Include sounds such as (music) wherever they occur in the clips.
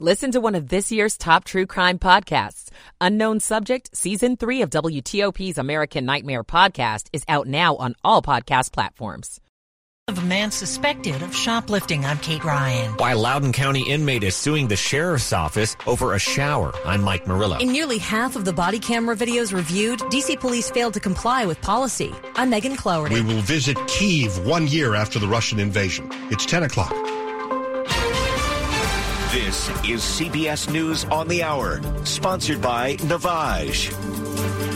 Listen to one of this year's top true crime podcasts. Unknown Subject, Season 3 of WTOP's American Nightmare podcast is out now on all podcast platforms. Of a man suspected of shoplifting. I'm Kate Ryan. Why Loudoun County inmate is suing the sheriff's office over a shower. I'm Mike Murillo. In nearly half of the body camera videos reviewed, DC police failed to comply with policy. I'm Megan Cloherty. We will visit Kiev one year after the Russian invasion. It's 10 o'clock. This is CBS News on the Hour, sponsored by Navage.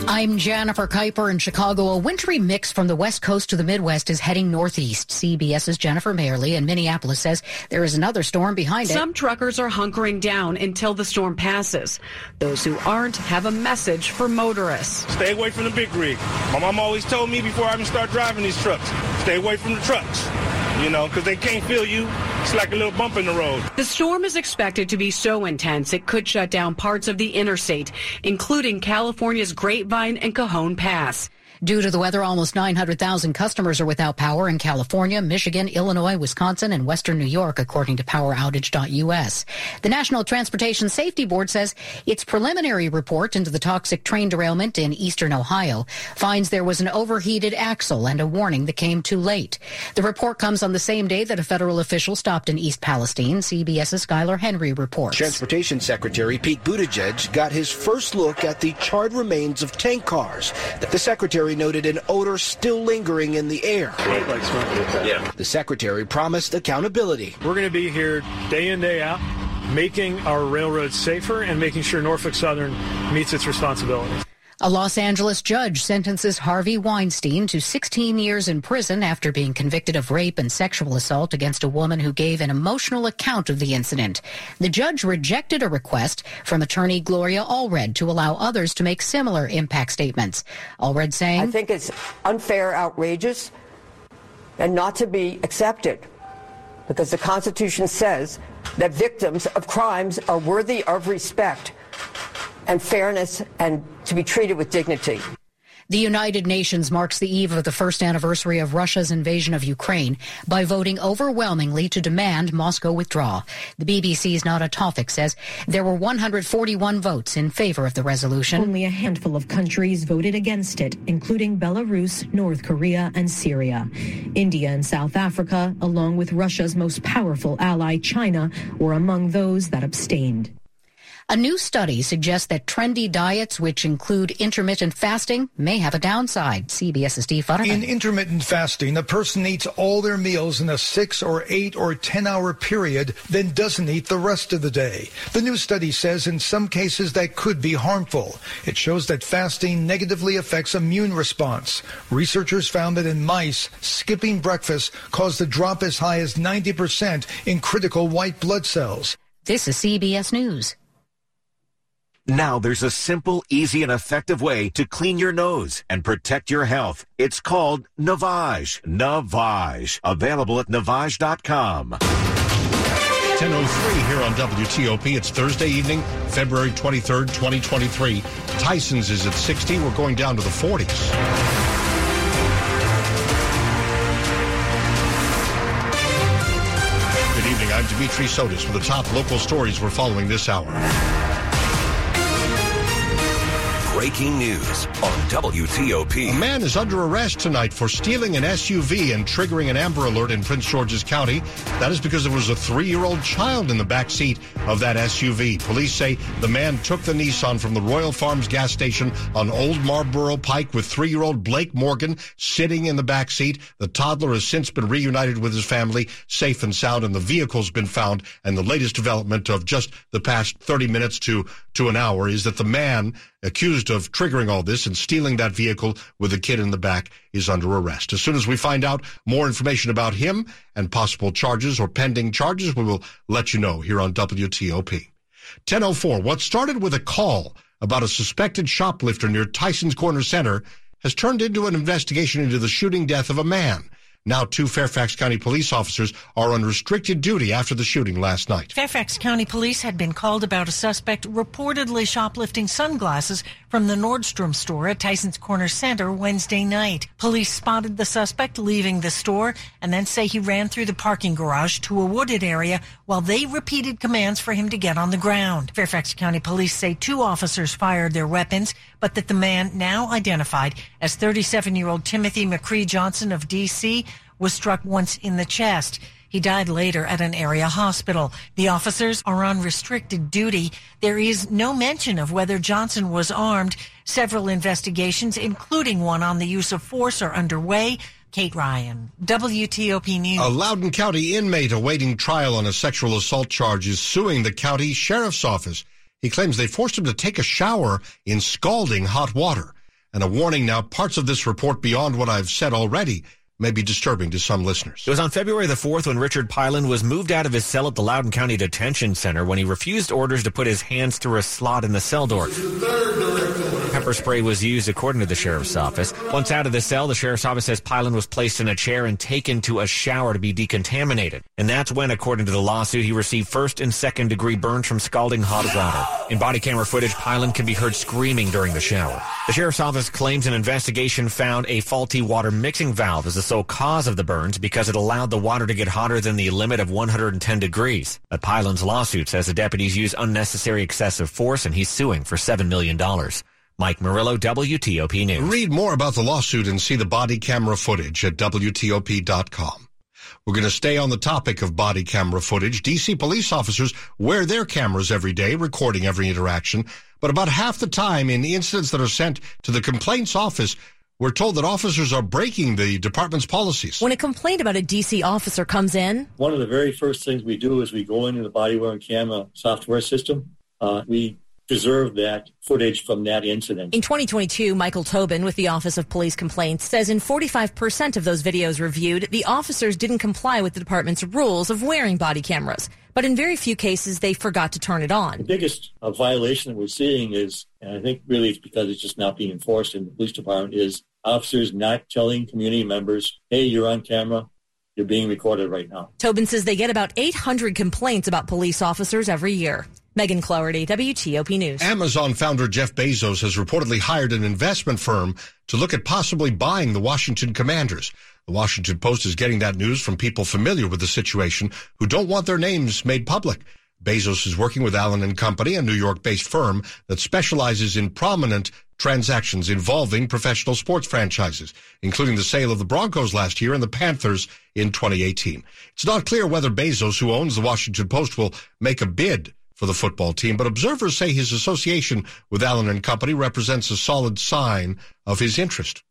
I'm Jennifer Keiper in Chicago. A wintry mix from the west coast to the Midwest is heading northeast. CBS's Jennifer Mayerle in Minneapolis says there is another storm behind it. Some truckers are hunkering down until the storm passes. Those who aren't have a message for motorists. Stay away from the big rig. My mom always told me before I even start driving these trucks, stay away from the trucks you know, because they can't feel you. It's like a little bump in the road. The storm is expected to be so intense it could shut down parts of the interstate, including California's Grapevine and Cajon Pass. Due to the weather, almost 900,000 customers are without power in California, Michigan, Illinois, Wisconsin, and western New York, according to poweroutage.us. The National Transportation Safety Board says its preliminary report into the toxic train derailment in eastern Ohio finds there was an overheated axle and a warning that came too late. The report comes on the same day that a federal official stopped in East Palestine. CBS's Skyler Henry reports. Transportation Secretary Pete Buttigieg got his first look at the charred remains of tank cars. The secretary noted an odor still lingering in the air. Yeah. The secretary promised accountability. We're going to be here day in, day out, making our railroads safer and making sure Norfolk Southern meets its responsibilities. A Los Angeles judge sentences Harvey Weinstein to 16 years in prison after being convicted of rape and sexual assault against a woman who gave an emotional account of the incident. The judge rejected a request from attorney Gloria Allred to allow others to make similar impact statements. Allred saying, I think it's unfair, outrageous, and not to be accepted because the Constitution says that victims of crimes are worthy of respect and fairness and to be treated with dignity. The United Nations marks the eve of the first anniversary of Russia's invasion of Ukraine by voting overwhelmingly to demand Moscow withdraw. The BBC's Nada Tawfik says there were 141 votes in favor of the resolution. Only a handful of countries voted against it, including Belarus, North Korea, and Syria. India and South Africa, along with Russia's most powerful ally, China, were among those that abstained. A new study suggests that trendy diets, which include intermittent fasting, may have a downside. CBS's Steve Futterman. In intermittent fasting, a person eats all their meals in a six or eight or 10 hour period, then doesn't eat the rest of the day. The new study says in some cases that could be harmful. It shows that fasting negatively affects immune response. Researchers found that in mice, skipping breakfast caused a drop as high as 90% in critical white blood cells. This is CBS News. Now there's a simple, easy, and effective way to clean your nose and protect your health. It's called Navage. Navage. Available at Navage.com. 10.03 here on WTOP. It's Thursday evening, February 23rd, 2023. Tyson's is at 60. We're going down to the 40s. Good evening. I'm Dimitri Sotis with the top local stories we're following this hour. Breaking news on WTOP. A man is under arrest tonight for stealing an SUV and triggering an Amber Alert in Prince George's County. That is because there was a three-year-old child in the back seat of that SUV. Police say the man took the Nissan from the Royal Farms gas station on Old Marlboro Pike with three-year-old Blake Morgan sitting in the back seat. The toddler has since been reunited with his family, safe and sound, and the vehicle's been found. And the latest development of just the past 30 minutes to, to an hour is that the man accused of triggering all this and stealing that vehicle with the kid in the back is under arrest. As soon as we find out more information about him and possible charges or pending charges, we will let you know here on WTOP. 1004. What started with a call about a suspected shoplifter near Tyson's Corner Center has turned into an investigation into the shooting death of a man. Now, two Fairfax County police officers are on restricted duty after the shooting last night. Fairfax County Police had been called about a suspect reportedly shoplifting sunglasses from the Nordstrom store at Tyson's Corner Center Wednesday night. Police spotted the suspect leaving the store and then say he ran through the parking garage to a wooded area while they repeated commands for him to get on the ground. Fairfax County Police say two officers fired their weapons, but that the man now identified as 37 year old Timothy McCree Johnson of D.C was struck once in the chest. He died later at an area hospital. The officers are on restricted duty. There is no mention of whether Johnson was armed. Several investigations, including one on the use of force, are underway. Kate Ryan, WTOP News. A Loudoun County inmate awaiting trial on a sexual assault charge is suing the county sheriff's office. He claims they forced him to take a shower in scalding hot water. And a warning now, parts of this report beyond what I've said already may be disturbing to some listeners. It was on February the 4th when Richard Pylan was moved out of his cell at the Loudoun County Detention Center when he refused orders to put his hands through a slot in the cell door. Pepper spray was used according to the sheriff's office. Once out of the cell, the sheriff's office says Pylan was placed in a chair and taken to a shower to be decontaminated. And that's when, according to the lawsuit, he received first and second degree burns from scalding hot water. In body camera footage, Pylan can be heard screaming during the shower. The sheriff's office claims an investigation found a faulty water mixing valve as the sole cause of the burns because it allowed the water to get hotter than the limit of 110 degrees. But Pylan's lawsuit says the deputies used unnecessary excessive force and he's suing for $7 million. Mike Murillo, WTOP News. Read more about the lawsuit and see the body camera footage at WTOP.com. We're going to stay on the topic of body camera footage. DC police officers wear their cameras every day, recording every interaction. But about half the time in incidents that are sent to the complaints office, we're told that officers are breaking the department's policies. When a complaint about a DC officer comes in, one of the very first things we do is we go into the body worn camera software system. Uh, we preserve that footage from that incident. In 2022, Michael Tobin with the Office of Police Complaints says in 45% of those videos reviewed, the officers didn't comply with the department's rules of wearing body cameras. But in very few cases, they forgot to turn it on. The biggest uh, violation that we're seeing is, and I think really it's because it's just not being enforced in the police department, is officers not telling community members, hey, you're on camera, you're being recorded right now. Tobin says they get about 800 complaints about police officers every year. Megan Cloherty, WTOP News. Amazon founder Jeff Bezos has reportedly hired an investment firm to look at possibly buying the Washington Commanders. The Washington Post is getting that news from people familiar with the situation who don't want their names made public. Bezos is working with Allen and Company, a New York-based firm that specializes in prominent transactions involving professional sports franchises, including the sale of the Broncos last year and the Panthers in 2018. It's not clear whether Bezos, who owns the Washington Post, will make a bid for the football team, but observers say his association with Allen and Company represents a solid sign of his interest.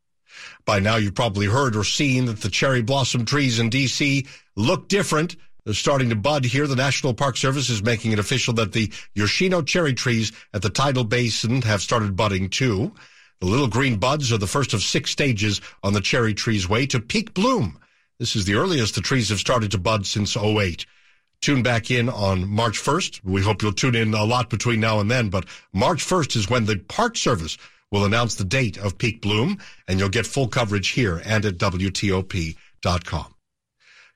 By now, you've probably heard or seen that the cherry blossom trees in D.C. look different. They're starting to bud here. The National Park Service is making it official that the Yoshino cherry trees at the tidal basin have started budding too. The little green buds are the first of six stages on the cherry tree's way to peak bloom. This is the earliest the trees have started to bud since 08 tune back in on March 1st. We hope you'll tune in a lot between now and then, but March 1st is when the Park Service will announce the date of peak bloom, and you'll get full coverage here and at WTOP.com.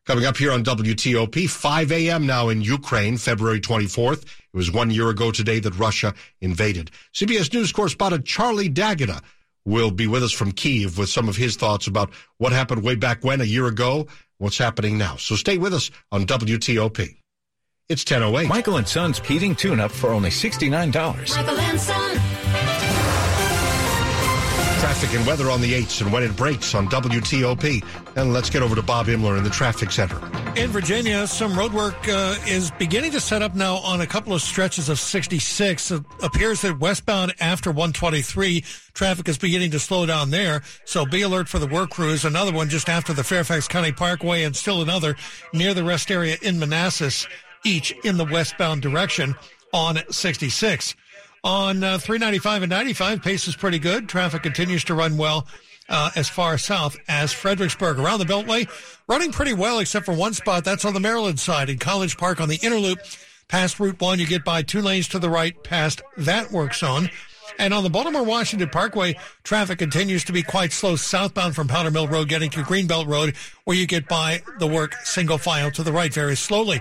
Coming up here on WTOP, 5 a.m. now in Ukraine, February 24th. It was one year ago today that Russia invaded. CBS News correspondent Charlie D'Agata will be with us from Kiev with some of his thoughts about what happened way back when, a year ago, what's happening now. So stay with us on WTOP. It's 1008. Michael and Son's heating tune up for only $69. Michael and Son. Traffic and weather on the 8s and when it breaks on WTOP. And let's get over to Bob Imler in the traffic center. In Virginia, some road work uh, is beginning to set up now on a couple of stretches of 66. It appears that westbound after 123, traffic is beginning to slow down there. So be alert for the work crews. Another one just after the Fairfax County Parkway and still another near the rest area in Manassas, each in the westbound direction on 66. On uh, 395 and 95, pace is pretty good. Traffic continues to run well uh, as far south as Fredericksburg. Around the Beltway, running pretty well except for one spot. That's on the Maryland side in College Park on the inner loop. Past Route 1, you get by two lanes to the right past that work zone. And on the Baltimore Washington Parkway, traffic continues to be quite slow southbound from Powder Mill Road getting to Greenbelt Road, where you get by the work single file to the right very slowly.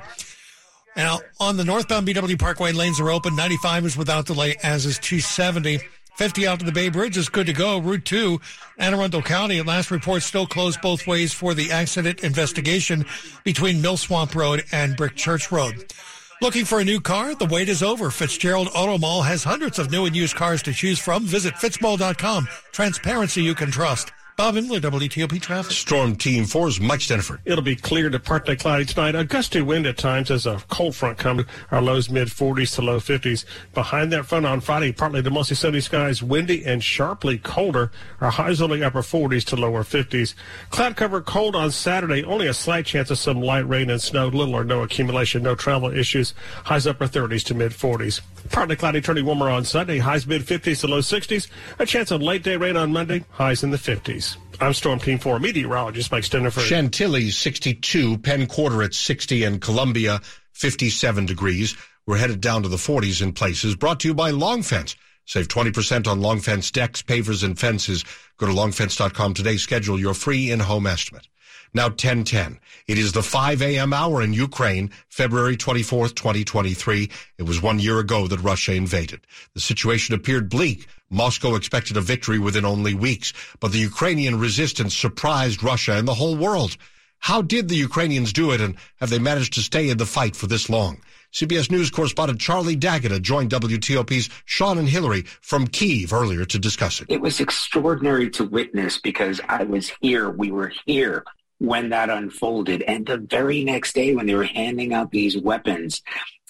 Now, on the northbound BW Parkway, lanes are open. 95 is without delay, as is 270. 50 out to the Bay Bridge is good to go. Route 2, Anne Arundel County, at last report, still closed both ways for the accident investigation between Mill Swamp Road and Brick Church Road. Looking for a new car? The wait is over. Fitzgerald Auto Mall has hundreds of new and used cars to choose from. Visit fitzmall.com. Transparency you can trust. Bob Imler, WTOP Traffic. Storm Team 4's Mike Stinneford. It'll be clear to partly cloudy tonight. A gusty wind at times as a cold front comes. Our lows mid 40s to low 50s. Behind that front on Friday, partly to mostly sunny skies, windy and sharply colder. Our highs only upper 40s to lower 50s. Cloud cover cold on Saturday. Only a slight chance of some light rain and snow. Little or no accumulation. No travel issues. Highs upper 30s to mid 40s. Partly cloudy, turning warmer on Sunday. Highs mid 50s to low 60s. A chance of late day rain on Monday. Highs in the 50s. I'm Storm Team 4 meteorologist Mike Stinneford. Chantilly 62, Penn Quarter at 60, and Columbia 57 degrees. We're headed down to the 40s in places. Brought to you by Long Fence. Save 20% on Long Fence decks, pavers, and fences. Go to longfence.com today. Schedule your free in-home estimate. Now 1010. It is the 5 a.m. hour in Ukraine, February 24th, 2023. It was one year ago that Russia invaded. The situation appeared bleak. Moscow expected a victory within only weeks, but the Ukrainian resistance surprised Russia and the whole world. How did the Ukrainians do it, and have they managed to stay in the fight for this long? CBS News correspondent Charlie D'Agata joined WTOP's Sean and Hillary from Kiev earlier to discuss it. It was extraordinary to witness because I was here. We were here when that unfolded. And the very next day, when they were handing out these weapons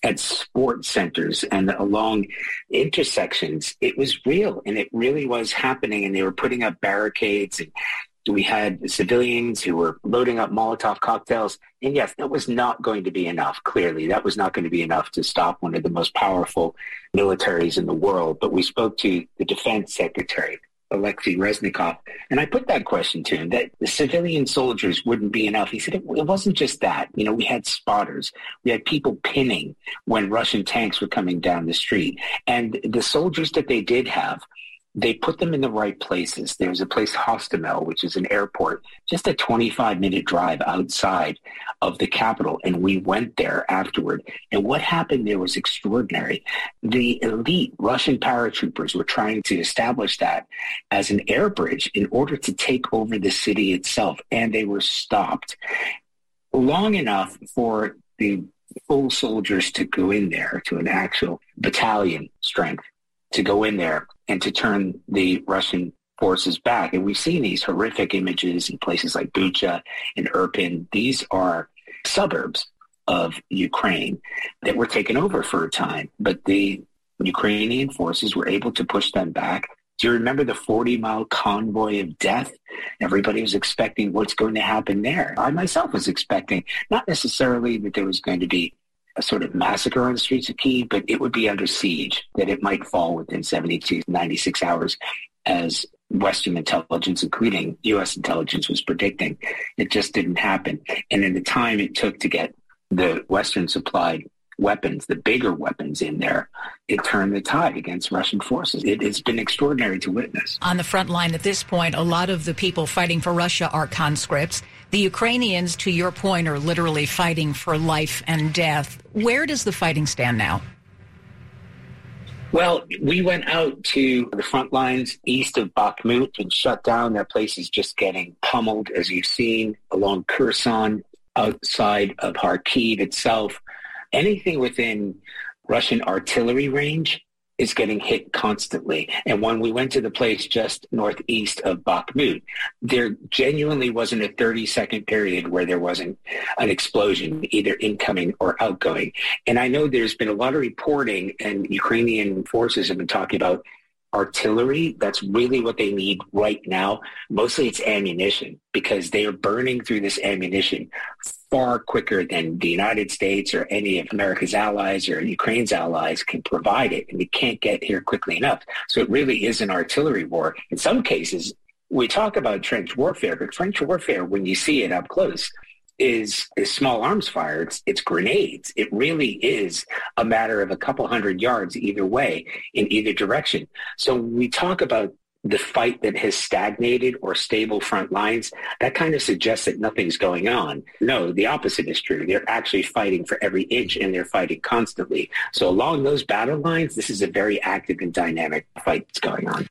at sports centers and along intersections, it was real and it really was happening. And they were putting up barricades and we had civilians who were loading up Molotov cocktails. And yes, that was not going to be enough. Clearly, that was not going to be enough to stop one of the most powerful militaries in the world. But we spoke to the defense secretary Alexei Reznikov. And I put that question to him that the civilian soldiers wouldn't be enough. He said it, it, wasn't just that. You know, we had spotters. We had people pinning when Russian tanks were coming down the street. And the soldiers that they did have they put them in the right places. There's a place, Hostomel, which is an airport, just a 25 minute drive outside of the capital. And we went there afterward. And what happened there was extraordinary. The elite Russian paratroopers were trying to establish that as an air bridge in order to take over the city itself. And they were stopped long enough for the full soldiers to go in there to an actual battalion strength to go in there and to turn the Russian forces back. And we've seen these horrific images in places like Bucha and Irpin. These are suburbs of Ukraine that were taken over for a time, but the Ukrainian forces were able to push them back. Do you remember the 40 mile convoy of death? Everybody was expecting what's going to happen there. I myself was expecting not necessarily that there was going to be a sort of massacre on the streets of Kiev, but it would be under siege, that it might fall within 72, 96 hours as Western intelligence, including U.S. intelligence, was predicting. It just didn't happen. And in the time it took to get the Western supplied weapons, the bigger weapons in there, it turned the tide against Russian forces. It, has been extraordinary to witness. On the front line at this point, a lot of the people fighting for Russia are conscripts. The Ukrainians, to your point, are literally fighting for life and death. Where does the fighting stand now? Well, we went out to the front lines east of Bakhmut and shut down. That place is just getting pummeled, as you've seen, along Kherson, outside of Kharkiv itself. Anything within Russian artillery range is getting hit constantly. And when we went to the place just northeast of Bakhmut, there genuinely wasn't a 30 second period where there wasn't an explosion, either incoming or outgoing. And I know there's been a lot of reporting and Ukrainian forces have been talking about artillery. That's really what they need right now. Mostly it's ammunition because they are burning through this ammunition far quicker than the United States or any of America's allies or Ukraine's allies can provide it. And we can't get here quickly enough. So it really is an artillery war. In some cases, we talk about trench warfare, but trench warfare, when you see it up close, is is small arms fire. It's it's grenades. It really is a matter of a couple hundred yards either way in either direction. So we talk about the fight that has stagnated or stable front lines, that kind of suggests that nothing's going on. No, the opposite is true. They're actually fighting for every inch and they're fighting constantly. So along those battle lines, this is a very active and dynamic fight that's going on.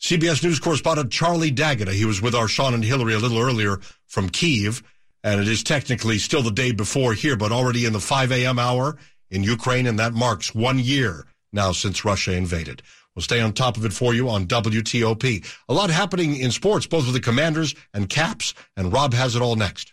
CBS News correspondent Charlie D'Agata. He was with our Sean and Hillary a little earlier from Kiev, and it is technically still the day before here, but already in the 5 a.m. hour in Ukraine, and that marks one year now since Russia invaded. We'll stay on top of it for you on WTOP. A lot happening in sports, both with the Commanders and Caps, and Rob has it all next.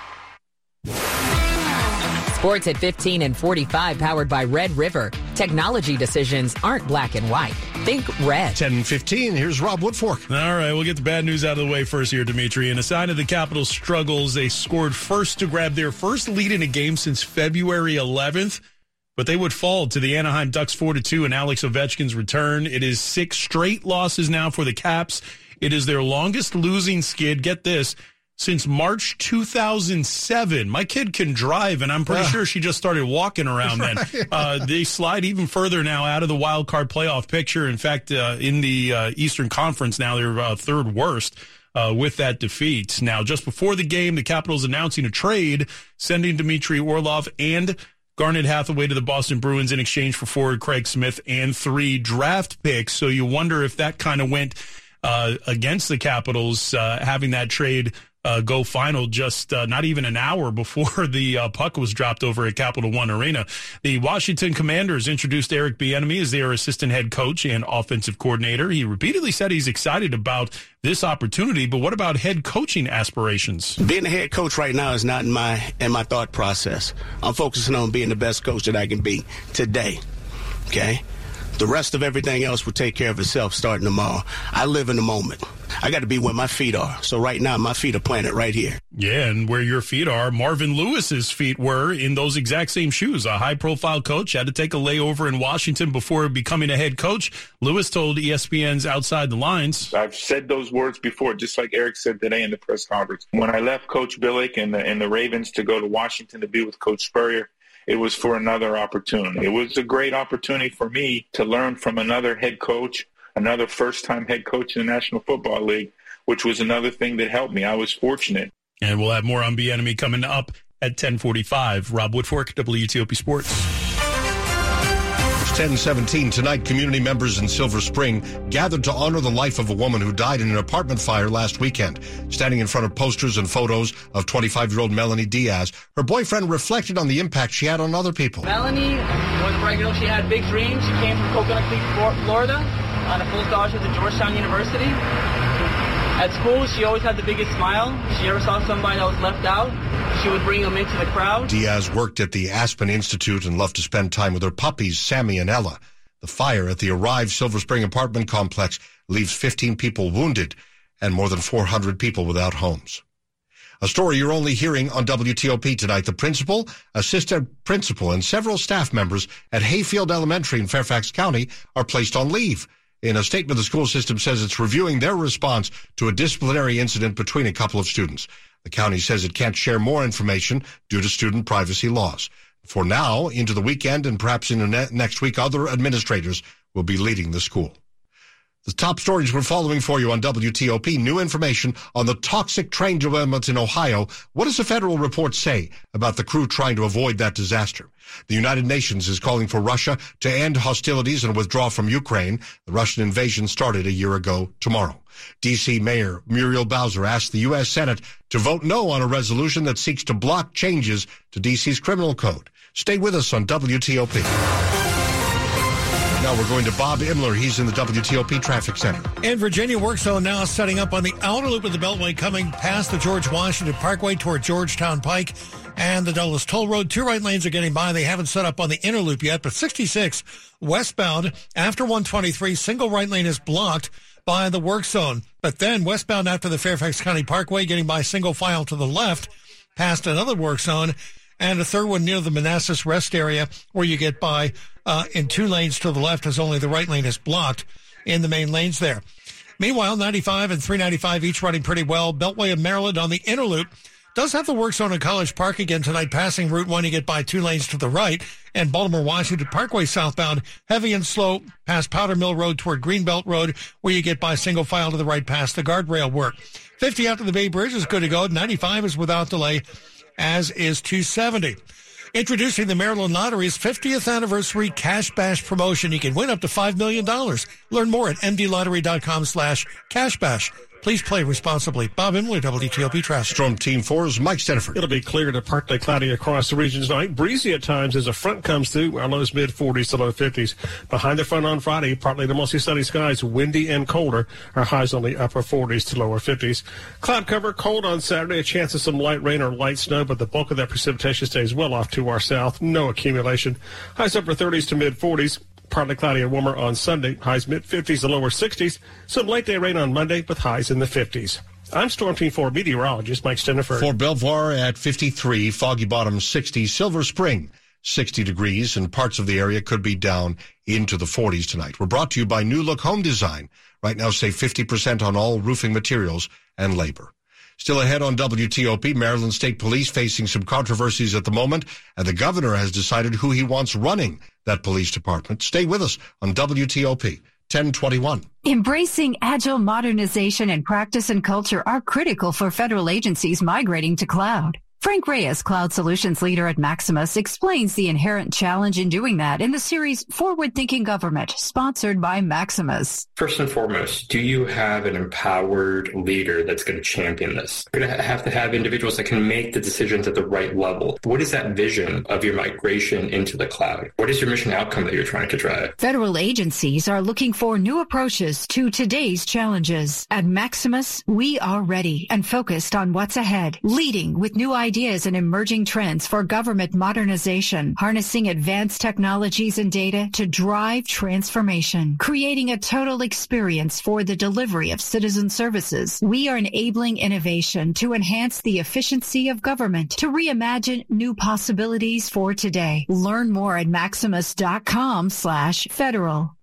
Sports at 15 and 45 powered by Red River. Technology decisions aren't black and white. Think red. 10 and 15. Here's Rob Woodfork. All right, we'll get the bad news out of the way first here, Dimitri. In a sign of the Capitals' struggles, they scored first to grab their first lead in a game since February 11th, but they would fall to the Anaheim Ducks 4 to 2 in Alex Ovechkin's return. It is six straight losses now for the Caps. It is their longest losing skid. Get this since March 2007. My kid can drive, and I'm pretty sure she just started walking around then. (laughs) Uh, they slide even further now out of the wild card playoff picture. In fact, uh, in the uh, Eastern Conference now, they're uh, third worst. Uh, with that defeat. Now, just before the game, the Capitals announcing a trade, sending Dmitry Orlov and Garnet Hathaway to the Boston Bruins in exchange for forward Craig Smith and three draft picks. So you wonder if that kind of went uh, against the Capitals, having that trade uh, go final just uh, not even an hour before (laughs) the uh, puck was dropped over at Capital One Arena. The Washington Commanders introduced Eric Bieniemy as their assistant head coach and offensive coordinator. He repeatedly said he's excited about this opportunity, but what about head coaching aspirations? Being a head coach right now is not in my in my thought process. I'm focusing on being the best coach that I can be today. Okay? The rest of everything else will take care of itself starting tomorrow. I live in the moment. I got to be where my feet are. So right now, my feet are planted right here. Yeah, and where your feet are, Marvin Lewis's feet were in those exact same shoes. A high-profile coach had to take a layover in Washington before becoming a head coach. Lewis told ESPN's Outside the Lines. I've said those words before, just like Eric said today in the press conference. When I left Coach Billick and the, and the Ravens to go to Washington to be with Coach Spurrier, it was for another opportunity. It was a great opportunity for me to learn from another head coach, another first time head coach in the National Football League, which was another thing that helped me. I was fortunate. And we'll have more on Bieniemy coming up at 1045. Rob Woodfork, WTOP Sports. 1017 tonight community members in silver spring gathered to honor the life of a woman who died in an apartment fire last weekend standing in front of posters and photos of 25-year-old melanie diaz her boyfriend reflected on the impact she had on other people melanie was pregnant she had big dreams she came from coconut creek florida on a full scholarship to georgetown university at school, she always had the biggest smile. If she ever saw somebody that was left out, she would bring them into the crowd. Diaz worked at the Aspen Institute and loved to spend time with her puppies, Sammy and Ella. The fire at the arrived Silver Spring apartment complex leaves 15 people wounded and more than 400 people without homes. A story you're only hearing on WTOP tonight. The principal, assistant principal, and several staff members at Hayfield Elementary in Fairfax County are placed on leave. In a statement, the school system says it's reviewing their response to a disciplinary incident between a couple of students. The county says it can't share more information due to student privacy laws. For now, into the weekend and perhaps into ne- next week, other administrators will be leading the school. The top stories we're following for you on WTOP. New information on the toxic train derailment in Ohio. What does a federal report say about the crew trying to avoid that disaster? The United Nations is calling for Russia to end hostilities and withdraw from Ukraine. The Russian invasion started a year ago tomorrow. D.C. Mayor Muriel Bowser asked the U.S. Senate to vote no on a resolution that seeks to block changes to D.C.'s criminal code. Stay with us on WTOP. Now we're going to Bob Imler. He's in the WTOP Traffic Center. And Virginia, work zone now setting up on the outer loop of the Beltway coming past the George Washington Parkway toward Georgetown Pike and the Dulles Toll Road. Two right lanes are getting by. They haven't set up on the inner loop yet, but 66 westbound after 123, single right lane is blocked by the work zone. But then westbound after the Fairfax County Parkway, getting by single file to the left, past another work zone, and a third one near the Manassas rest area where you get by uh, in two lanes to the left as only the right lane is blocked in the main lanes there. Meanwhile, 95 and 395 each running pretty well. Beltway of Maryland on the inner loop does have the work zone in College Park again tonight, passing Route 1. You get by two lanes to the right. And Baltimore Washington Parkway southbound, heavy and slow past Powder Mill Road toward Greenbelt Road, where you get by single file to the right past the guardrail work. 50 out to the Bay Bridge is good to go. 95 is without delay, as is 270. Introducing the Maryland Lottery's 50th anniversary cash bash promotion. You can win up to $5 million. Learn more at mdlottery.com slash cashbash. Please play responsibly. Bob Imler, WTOP Traffic. Storm Team 4's Mike Stinneford. It'll be clear to partly cloudy across the region tonight. Breezy at times as a front comes through. Our lows mid 40s to low 50s. Behind the front on Friday, partly to mostly sunny skies, windy and colder. Our highs only upper 40s to lower 50s. Cloud cover, cold on Saturday. A chance of some light rain or light snow, but the bulk of that precipitation stays well off to our south. No accumulation. Highs upper 30s to mid 40s partly cloudy and warmer on Sunday, highs mid 50s to lower 60s. Some late day rain on Monday with highs in the 50s. I'm Storm Team 4 meteorologist Mike Stinneford. Fort Belvoir at 53, Foggy Bottom 60, Silver Spring 60 degrees, and parts of the area could be down into the 40s tonight. We're brought to you by New Look Home Design. Right now, save 50% on all roofing materials and labor. Still ahead on WTOP, Maryland State Police facing some controversies at the moment, and the governor has decided who he wants running that police department. Stay with us on WTOP 1021. Embracing agile modernization and practice and culture are critical for federal agencies migrating to cloud. Frank Reyes, Cloud Solutions Leader at Maximus, explains the inherent challenge in doing that in the series Forward Thinking Government, sponsored by Maximus. First and foremost, do you have an empowered leader that's going to champion this? You're going to have to have individuals that can make the decisions at the right level. What is that vision of your migration into the cloud? What is your mission outcome that you're trying to drive? Federal agencies are looking for new approaches to today's challenges. At Maximus, we are ready and focused on what's ahead, leading with new ideas ideas and emerging trends for government modernization, harnessing advanced technologies and data to drive transformation, creating a total experience for the delivery of citizen services. We are enabling innovation to enhance the efficiency of government, to reimagine new possibilities for today. Learn more at maximus.com slash federal.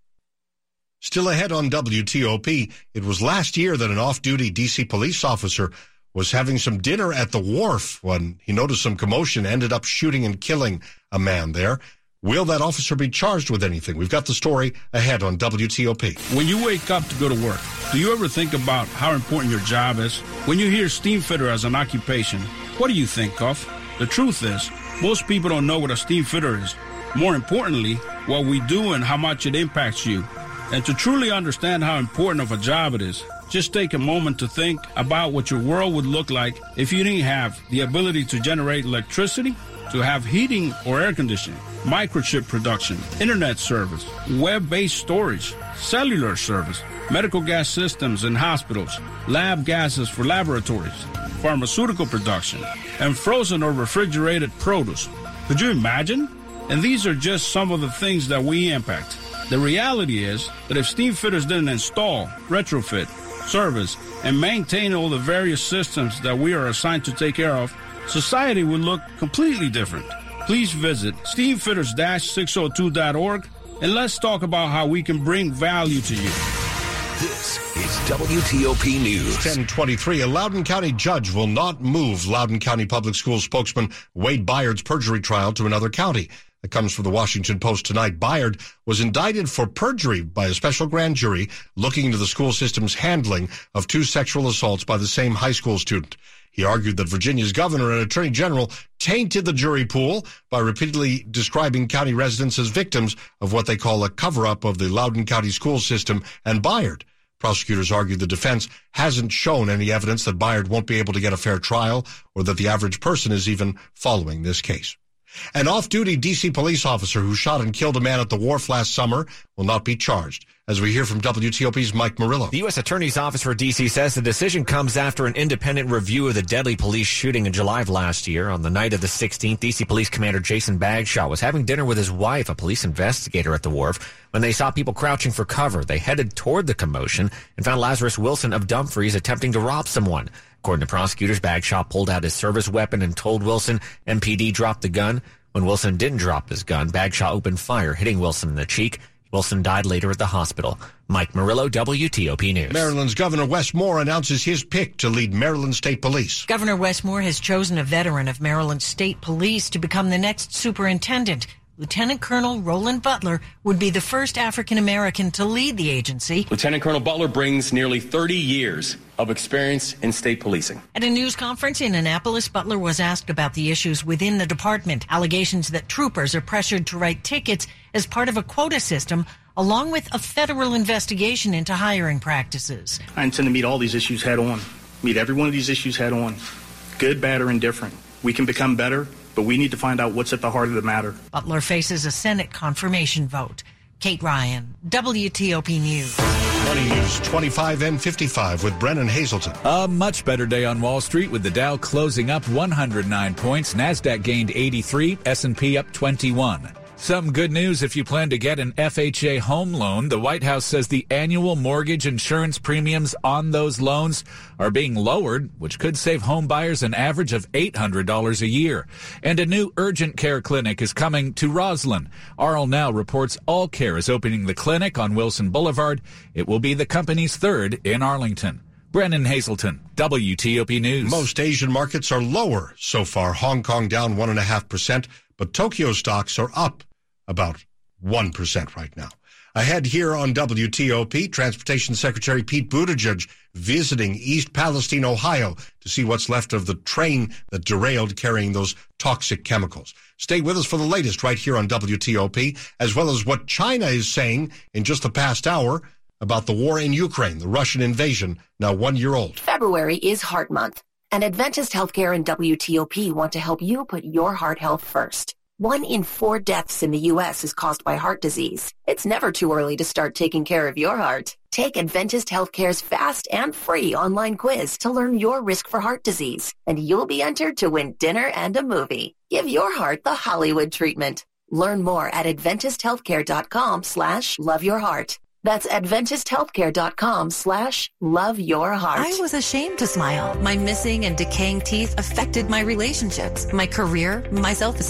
Still ahead on WTOP, it was last year that an off-duty DC police officer was having some dinner at the wharf when he noticed some commotion, ended up shooting and killing a man there. Will that officer be charged with anything? We've got the story ahead on WTOP. When you wake up to go to work, do you ever think about how important your job is? When you hear steam fitter as an occupation, what do you think of? The truth is, most people don't know what a steam fitter is. More importantly, what we do and how much it impacts you. And to truly understand how important of a job it is, just take a moment to think about what your world would look like if you didn't have the ability to generate electricity, to have heating or air conditioning, microchip production, internet service, web-based storage, cellular service, medical gas systems in hospitals, lab gases for laboratories, pharmaceutical production, and frozen or refrigerated produce. Could you imagine? And these are just some of the things that we impact. The reality is that if steam fitters didn't install, retrofit, service, and maintain all the various systems that we are assigned to take care of, society would look completely different. Please visit steamfitters-602.org and let's talk about how we can bring value to you. This is WTOP News. 1023. A Loudoun County judge will not move Loudoun County Public School spokesman Wade Byard's perjury trial to another county. That comes from the Washington Post tonight. Byard was indicted for perjury by a special grand jury looking into the school system's handling of two sexual assaults by the same high school student. He argued that Virginia's governor and attorney general tainted the jury pool by repeatedly describing county residents as victims of what they call a cover-up of the Loudoun County school system and Byard. Prosecutors argued the defense hasn't shown any evidence that Byard won't be able to get a fair trial or that the average person is even following this case. An off-duty D.C. police officer who shot and killed a man at the wharf last summer will not be charged. As we hear from WTOP's Mike Murillo. The U.S. Attorney's Office for D.C. says the decision comes after an independent review of the deadly police shooting in July of last year. On the night of the 16th, D.C. Police Commander Jason Bagshaw was having dinner with his wife, a police investigator at the wharf, when they saw people crouching for cover. They headed toward the commotion and found Lazarus Wilson of Dumfries attempting to rob someone. According to prosecutors, Bagshaw pulled out his service weapon and told Wilson MPD dropped the gun. When Wilson didn't drop his gun, Bagshaw opened fire, hitting Wilson in the cheek. Wilson died later at the hospital. Mike Murillo, WTOP News. Maryland's Governor Wes Moore announces his pick to lead Maryland State Police. Governor Wes Moore has chosen a veteran of Maryland State Police to become the next superintendent. Lieutenant Colonel Roland Butler would be the first African American to lead the agency. Lieutenant Colonel Butler brings nearly 30 years of experience in state policing. At a news conference in Annapolis, Butler was asked about the issues within the department, allegations that troopers are pressured to write tickets as part of a quota system, along with a federal investigation into hiring practices. I intend to meet all these issues head on, meet every one of these issues head on, good, bad, or indifferent. We can become better but we need to find out what's at the heart of the matter. Butler faces a Senate confirmation vote. Kate Ryan, WTOP News. Money News 25 and 55 with Brennan Haselton. A much better day on Wall Street with the Dow closing up 109 points, Nasdaq gained 83, S&P up 21. Some good news if you plan to get an FHA home loan. The White House says the annual mortgage insurance premiums on those loans are being lowered, which could save home buyers an average of $800 a year. And a new urgent care clinic is coming to Rosslyn. RL Now reports All Care is opening the clinic on Wilson Boulevard. It will be the company's third in Arlington. Brennan Haselton, WTOP News. Most Asian markets are lower so far. Hong Kong down 1.5%, but Tokyo stocks are up about 1% right now. Ahead here on WTOP, Transportation Secretary Pete Buttigieg visiting East Palestine, Ohio to see what's left of the train that derailed carrying those toxic chemicals. Stay with us for the latest right here on WTOP, as well as what China is saying in just the past hour about the war in Ukraine, the Russian invasion, now one year old. February is Heart Month, and Adventist Healthcare and WTOP want to help you put your heart health first. One in four deaths in the U.S. is caused by heart disease. It's never too early to start taking care of your heart. Take Adventist Healthcare's fast and free online quiz to learn your risk for heart disease, and you'll be entered to win dinner and a movie. Give your heart the Hollywood treatment. Learn more at AdventistHealthcare.com slash love your heart. That's AdventistHealthcare.com slash love your heart. I was ashamed to smile. My missing and decaying teeth affected my relationships, my career, my self-esteem.